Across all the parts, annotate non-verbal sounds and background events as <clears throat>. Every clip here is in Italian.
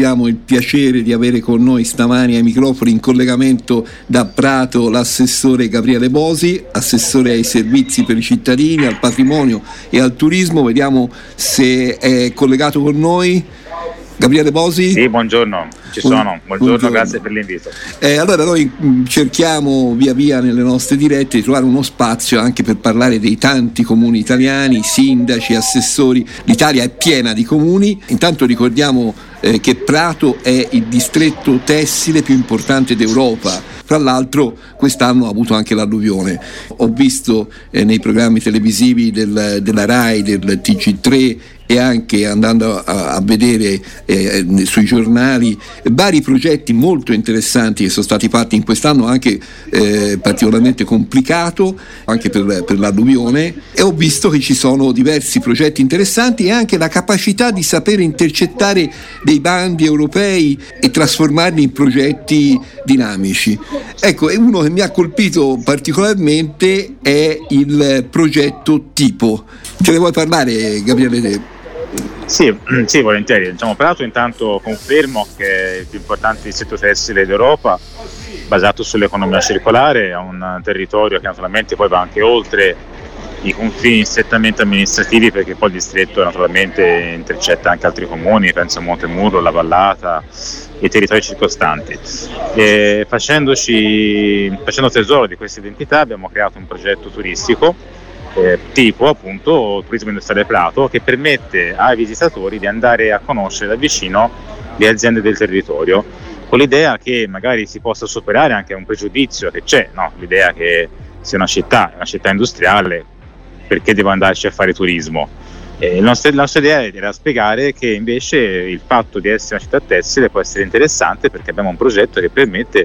abbiamo il piacere di avere con noi stamani ai microfoni in collegamento da Prato l'assessore Gabriele Bosi, assessore ai servizi per i cittadini, al patrimonio e al turismo. Vediamo se è collegato con noi. Gabriele Bosi? Sì, buongiorno, ci sono. Buongiorno, buongiorno. grazie per l'invito. Eh, allora noi mm, cerchiamo via via nelle nostre dirette di trovare uno spazio anche per parlare dei tanti comuni italiani, sindaci, assessori. L'Italia è piena di comuni. Intanto ricordiamo eh, che Prato è il distretto tessile più importante d'Europa. Fra l'altro quest'anno ha avuto anche l'alluvione. Ho visto eh, nei programmi televisivi del, della RAI, del TG3 e anche andando a, a vedere eh, sui giornali vari progetti molto interessanti che sono stati fatti in quest'anno anche eh, particolarmente complicato anche per, per, l'alluvione e ho visto che ci sono diversi progetti interessanti e anche la capacità di sapere intercettare dei bandi europei e trasformarli in progetti dinamici. Ecco, e uno che mi ha colpito particolarmente è il progetto tipo. Ce ne vuoi parlare Gabriele? Sì, <clears throat> sì, volentieri. Diciamo, peraltro intanto confermo che il più importante distretto tessile d'Europa, basato sull'economia circolare, ha un territorio che naturalmente poi va anche oltre i confini strettamente amministrativi perché poi il distretto naturalmente intercetta anche altri comuni, penso a Montemurro, La Vallata e i territori circostanti. E facendoci, facendo tesoro di questa identità abbiamo creato un progetto turistico eh, tipo appunto Turismo Industriale Prato che permette ai visitatori di andare a conoscere da vicino le aziende del territorio con l'idea che magari si possa superare anche un pregiudizio che c'è, no? l'idea che sia una città, una città industriale, perché devo andarci a fare turismo? Eh, la, nostra, la, nostra, idea era spiegare che invece il fatto di essere una città tessile può essere interessante perché abbiamo un progetto che permette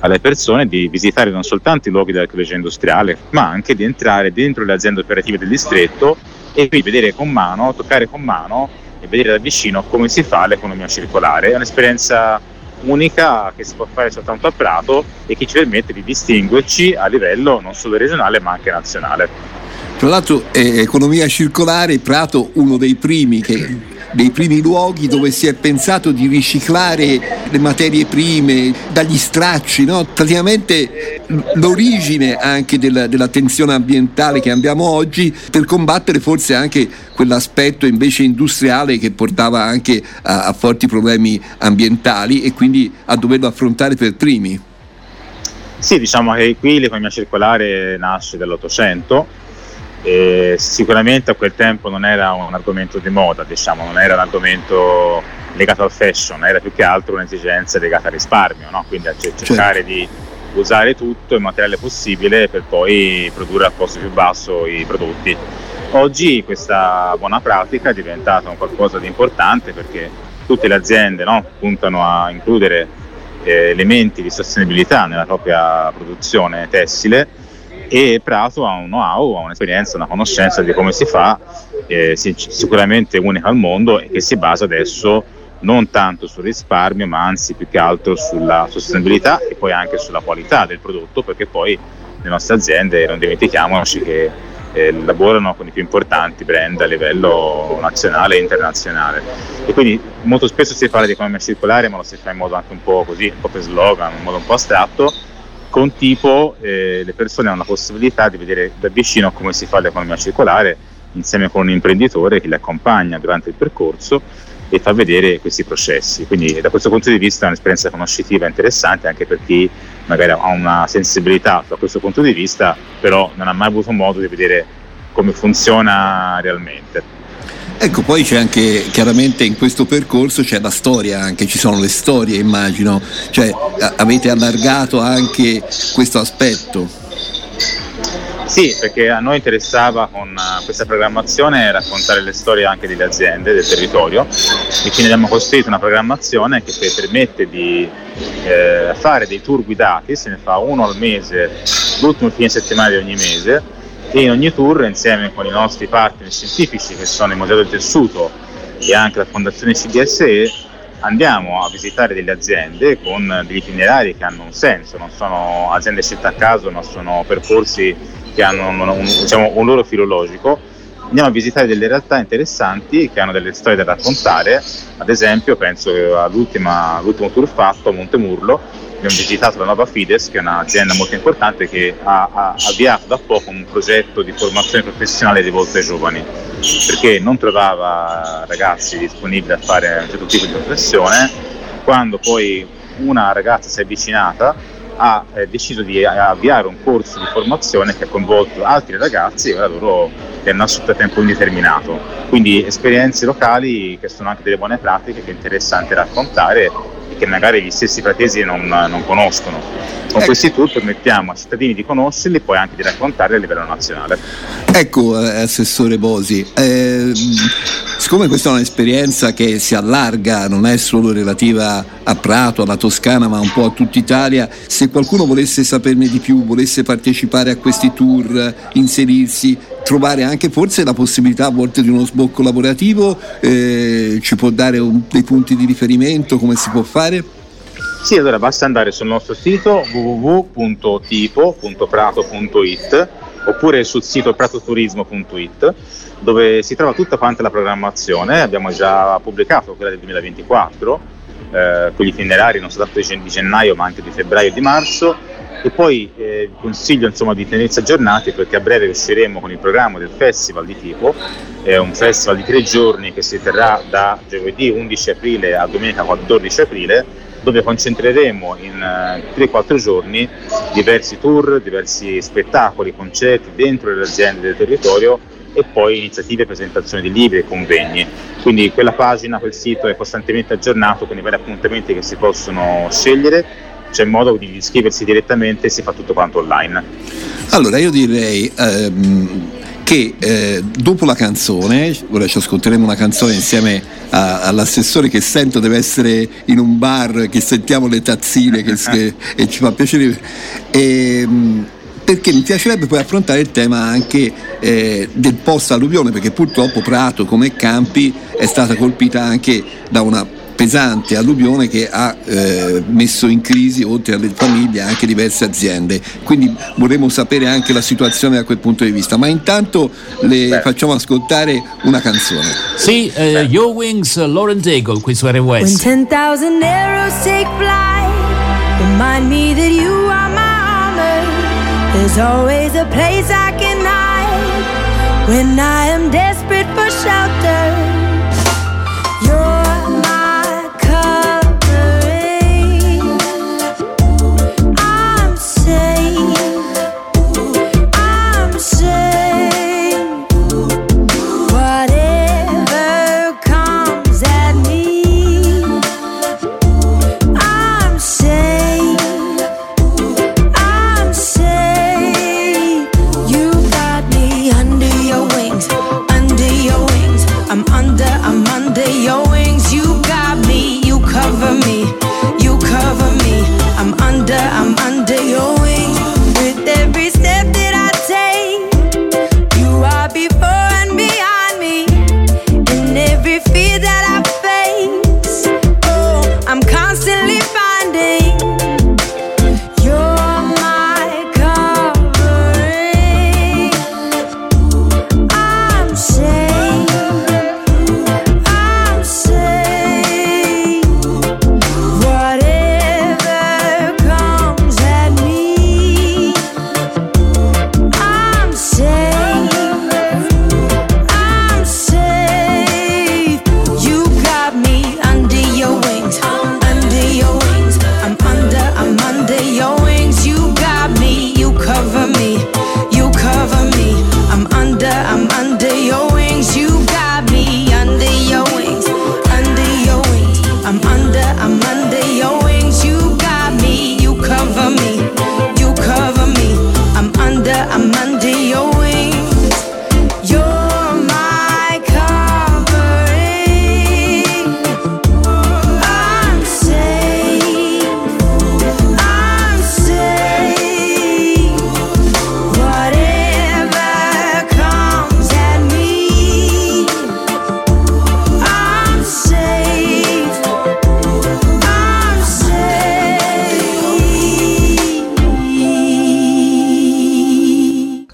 alle persone di visitare non soltanto i luoghi dell'archeologia industriale, ma anche di entrare dentro le aziende operative del distretto e qui vedere con mano, toccare con mano e vedere da vicino come si fa l'economia circolare. È un'esperienza unica che si può fare soltanto a Prato e che ci permette di distinguerci a livello non solo regionale ma anche nazionale. Tra l'altro, eh, economia circolare, Prato uno dei primi che dei primi luoghi dove si è pensato di riciclare le materie prime dagli stracci, no? praticamente l'origine anche della, dell'attenzione ambientale che abbiamo oggi per combattere forse anche quell'aspetto invece industriale che portava anche a, a forti problemi ambientali e quindi a doverlo affrontare per primi. Sì, diciamo che qui l'economia circolare nasce dall'Ottocento e sicuramente a quel tempo non era un argomento di moda, diciamo, non era un argomento legato al fashion, era più che altro un'esigenza legata al risparmio, no? quindi a cercare certo. di usare tutto il materiale possibile per poi produrre al costo più basso i prodotti. Oggi questa buona pratica è diventata un qualcosa di importante perché tutte le aziende no, puntano a includere eh, elementi di sostenibilità nella propria produzione tessile e Prato ha un know-how, ha un'esperienza, una conoscenza di come si fa, eh, sicuramente unica al mondo e che si basa adesso non tanto sul risparmio ma anzi più che altro sulla sostenibilità e poi anche sulla qualità del prodotto perché poi le nostre aziende non dimentichiamoci che eh, lavorano con i più importanti brand a livello nazionale e internazionale. E quindi molto spesso si parla di economia circolare ma lo si fa in modo anche un po' così, un po' per slogan, in modo un po' astratto con tipo eh, le persone hanno la possibilità di vedere da vicino come si fa l'economia circolare insieme con un imprenditore che li accompagna durante il percorso e fa vedere questi processi. Quindi da questo punto di vista è un'esperienza conoscitiva interessante anche per chi magari ha una sensibilità da questo punto di vista, però non ha mai avuto modo di vedere come funziona realmente. Ecco, poi c'è anche chiaramente in questo percorso c'è la storia anche, ci sono le storie immagino, cioè avete allargato anche questo aspetto. Sì, perché a noi interessava con eh, questa programmazione raccontare le storie anche delle aziende, del territorio e quindi abbiamo costruito una programmazione che permette di eh, fare dei tour guidati, se ne fa uno al mese, l'ultimo fine settimana di ogni mese e in ogni tour insieme con i nostri partner scientifici che sono il Museo del Tessuto e anche la Fondazione CDSE andiamo a visitare delle aziende con degli itinerari che hanno un senso, non sono aziende scelte a caso, ma sono percorsi che hanno un, un, diciamo, un loro filologico andiamo a visitare delle realtà interessanti che hanno delle storie da raccontare, ad esempio penso all'ultimo tour fatto a Montemurlo, abbiamo visitato la nuova Fides che è un'azienda molto importante che ha, ha avviato da poco un progetto di formazione professionale rivolto ai giovani perché non trovava ragazzi disponibili a fare un certo tipo di professione quando poi una ragazza si è avvicinata ha eh, deciso di avviare un corso di formazione che ha coinvolto altri ragazzi e ora loro hanno assunto a tempo indeterminato. Quindi esperienze locali che sono anche delle buone pratiche che è interessante raccontare che magari gli stessi fratesi non, non conoscono. Con ecco. questi tour permettiamo ai cittadini di conoscerli e poi anche di raccontarli a livello nazionale. Ecco, eh, Assessore Bosi, eh, siccome questa è un'esperienza che si allarga, non è solo relativa a Prato, alla Toscana, ma un po' a tutta Italia, se qualcuno volesse saperne di più, volesse partecipare a questi tour, inserirsi, trovare anche forse la possibilità a volte di uno sbocco lavorativo, eh, ci può dare un, dei punti di riferimento, come si può fare? Sì, allora basta andare sul nostro sito www.tipo.prato.it oppure sul sito pratoturismo.it dove si trova tutta quanta la programmazione, abbiamo già pubblicato quella del 2024 eh, con gli itinerari non soltanto di gennaio ma anche di febbraio e di marzo e poi eh, consiglio insomma, di tenersi aggiornati perché a breve usciremo con il programma del festival di tipo, è un festival di tre giorni che si terrà da giovedì 11 aprile a domenica 14 aprile dove concentreremo in uh, eh, 3-4 giorni diversi tour, diversi spettacoli, concerti dentro le aziende del territorio e poi iniziative, presentazioni di libri e convegni. Quindi quella pagina, quel sito è costantemente aggiornato con i vari appuntamenti che si possono scegliere, c'è modo di iscriversi direttamente e si fa tutto quanto online. Allora io direi ehm, che eh, dopo la canzone, ora ci ascolteremo una canzone insieme a, all'assessore che sento deve essere in un bar, che sentiamo le tazzine che, che, <laughs> e ci fa piacere. Ehm, perché mi piacerebbe poi affrontare il tema anche eh, del post alluvione, perché purtroppo Prato come Campi è stata colpita anche da una pesante alluvione che ha eh, messo in crisi oltre alle famiglie anche diverse aziende. Quindi vorremmo sapere anche la situazione da quel punto di vista. Ma intanto le Beh. facciamo ascoltare una canzone. Sì, uh, Your Wings, Lauren Daigle qui su RWS. When 10,000 arrows take flight, remind me that you are my armor. There's always a place I can hide when I am desperate for shelter.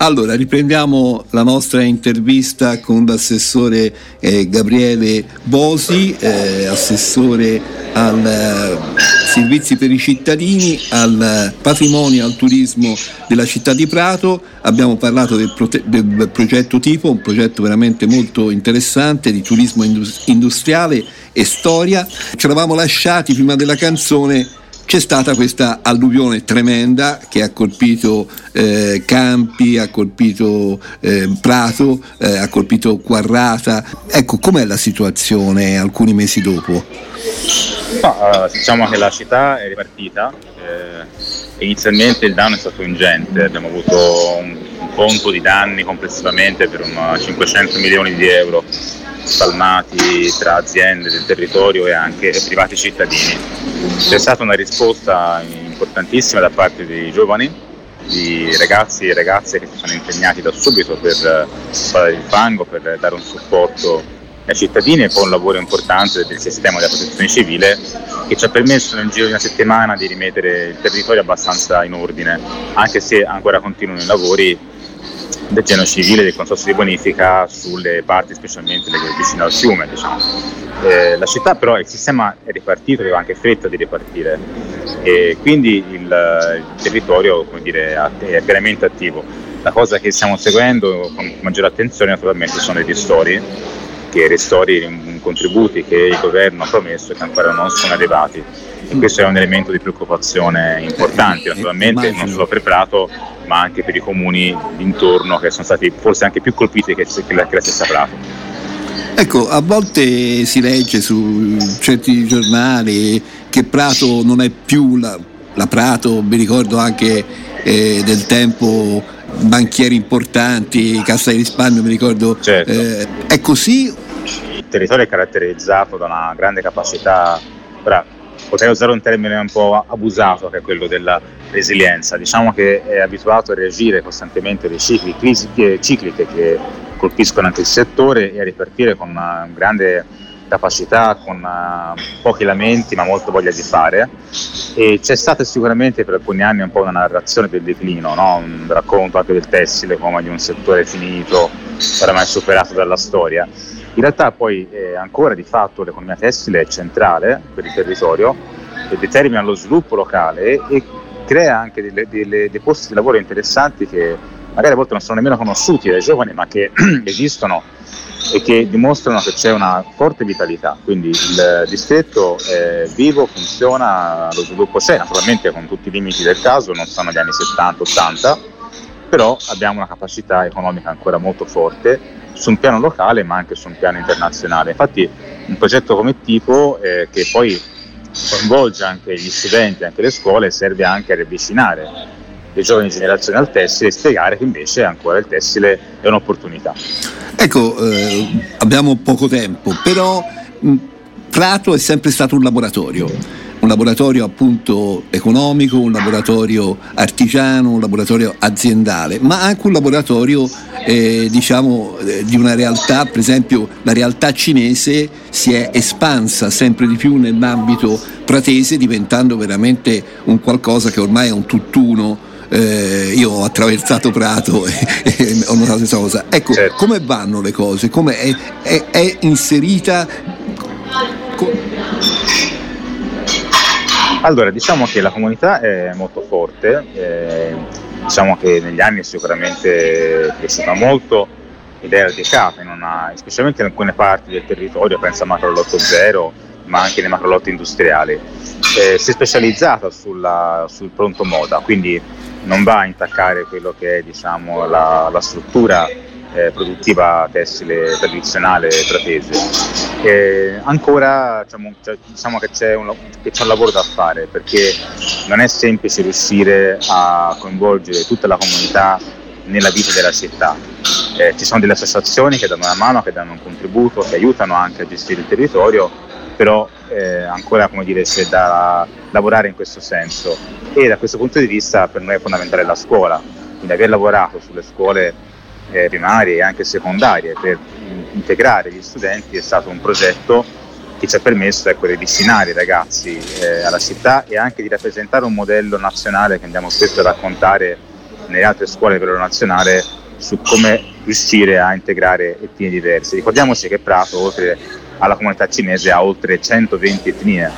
Allora, riprendiamo la nostra intervista con l'assessore eh, Gabriele Bosi, eh, assessore al eh, servizi per i cittadini, al patrimonio, al turismo della città di Prato. Abbiamo parlato del, prote- del progetto tipo, un progetto veramente molto interessante di turismo industriale e storia. Ci eravamo lasciati prima della canzone c'è stata questa alluvione tremenda che ha colpito eh, Campi, ha colpito eh, Prato, eh, ha colpito Quarrata. Ecco, com'è la situazione alcuni mesi dopo? No, uh, diciamo che la città è ripartita. Eh, inizialmente il danno è stato ingente, abbiamo avuto un, un conto di danni complessivamente per 500 milioni di euro spalmati tra aziende del territorio e anche privati cittadini. C'è stata una risposta importantissima da parte dei giovani, di ragazzi e ragazze che si sono impegnati da subito per fare il fango, per dare un supporto ai cittadini e poi un lavoro importante del sistema della protezione civile che ci ha permesso nel giro di una settimana di rimettere il territorio abbastanza in ordine, anche se ancora continuano i lavori del piano civile del consorzio di bonifica sulle parti specialmente vicino al fiume. Diciamo. Eh, la città però il sistema è ripartito, aveva anche fretta di ripartire e quindi il, il territorio dire, è veramente attivo. La cosa che stiamo seguendo con maggiore attenzione naturalmente sono i ristori, che ristori contributi che il governo ha promesso e che ancora non sono arrivati e questo è un elemento di preoccupazione importante naturalmente non solo per Prato ma anche per i comuni d'intorno che sono stati forse anche più colpiti che, la, che la stessa Prato. Ecco, a volte si legge su certi giornali che Prato non è più la, la Prato, mi ricordo anche eh, del tempo banchieri importanti, Cassa di risparmio, mi ricordo. Certo. Eh, è così? Territorio è caratterizzato da una grande capacità, ora potrei usare un termine un po' abusato che è quello della resilienza, diciamo che è abituato a reagire costantemente alle cicli, crisi cicliche che colpiscono anche il settore e a ripartire con una grande capacità, con uh, pochi lamenti ma molto voglia di fare. E c'è stata sicuramente per alcuni anni un po' una narrazione del declino, no? un racconto anche del tessile come di un settore finito, oramai superato dalla storia in realtà poi eh, ancora di fatto l'economia tessile è centrale per il territorio e determina lo sviluppo locale e crea anche delle, delle, dei posti di lavoro interessanti che magari a volte non sono nemmeno conosciuti dai giovani ma che <clears throat> esistono e che dimostrano che c'è una forte vitalità, quindi il distretto è vivo, funziona, lo sviluppo c'è, naturalmente con tutti i limiti del caso, non sono gli anni 70-80, però abbiamo una capacità economica ancora molto forte su un piano locale ma anche su un piano internazionale. Infatti un progetto come tipo eh, che poi coinvolge anche gli studenti, anche le scuole, serve anche a riavvicinare le giovani generazioni al tessile e spiegare che invece ancora il tessile è un'opportunità. Ecco, eh, abbiamo poco tempo, però Prato è sempre stato un laboratorio laboratorio appunto economico, un laboratorio artigiano, un laboratorio aziendale, ma anche un laboratorio eh, diciamo eh, di una realtà, per esempio la realtà cinese si è espansa sempre di più nell'ambito pratese diventando veramente un qualcosa che ormai è un tutt'uno eh, io ho attraversato Prato <laughs> e, e, ho notato questa cosa. Ecco, certo. come vanno le cose? Come è, è, è inserita? Co- allora, diciamo che la comunità è molto forte, eh, diciamo che negli anni sicuramente è cresciuta molto ed è radicata, una, specialmente in alcune parti del territorio, penso a Macrolotto Zero, ma anche nei macrolotti industriali. Eh, si è specializzata sulla, sul pronto moda, quindi non va a intaccare quello che è diciamo, la, la struttura eh, produttiva tessile tradizionale pratese. Eh, ancora diciamo, diciamo che, c'è un, che, c'è un, lavoro da fare perché non è semplice riuscire a coinvolgere tutta la comunità nella vita della città. Eh, ci sono delle associazioni che danno una mano, che danno un contributo, che aiutano anche a gestire il territorio, però eh, ancora dire, c'è da lavorare in questo senso e da questo punto di vista per noi è fondamentale la scuola, quindi aver lavorato sulle scuole eh, primarie e anche secondarie per integrare gli studenti è stato un progetto che ci ha permesso ecco, di avvicinare i ragazzi eh, alla città e anche di rappresentare un modello nazionale che andiamo spesso a raccontare nelle altre scuole per nazionale su come riuscire a integrare etnie diverse. Ricordiamoci che Prato, oltre alla comunità cinese, ha oltre 120 etnie.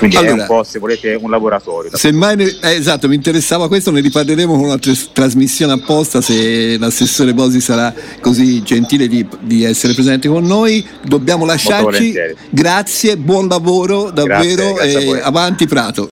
Quindi allora, è un po', se volete, un laboratorio. Semmai ne, eh, esatto, mi interessava questo, ne riparleremo con una tr- trasmissione apposta se l'assessore Bosi sarà così gentile di, di essere presente con noi. Dobbiamo lasciarci. Grazie, buon lavoro davvero grazie, grazie e avanti Prato.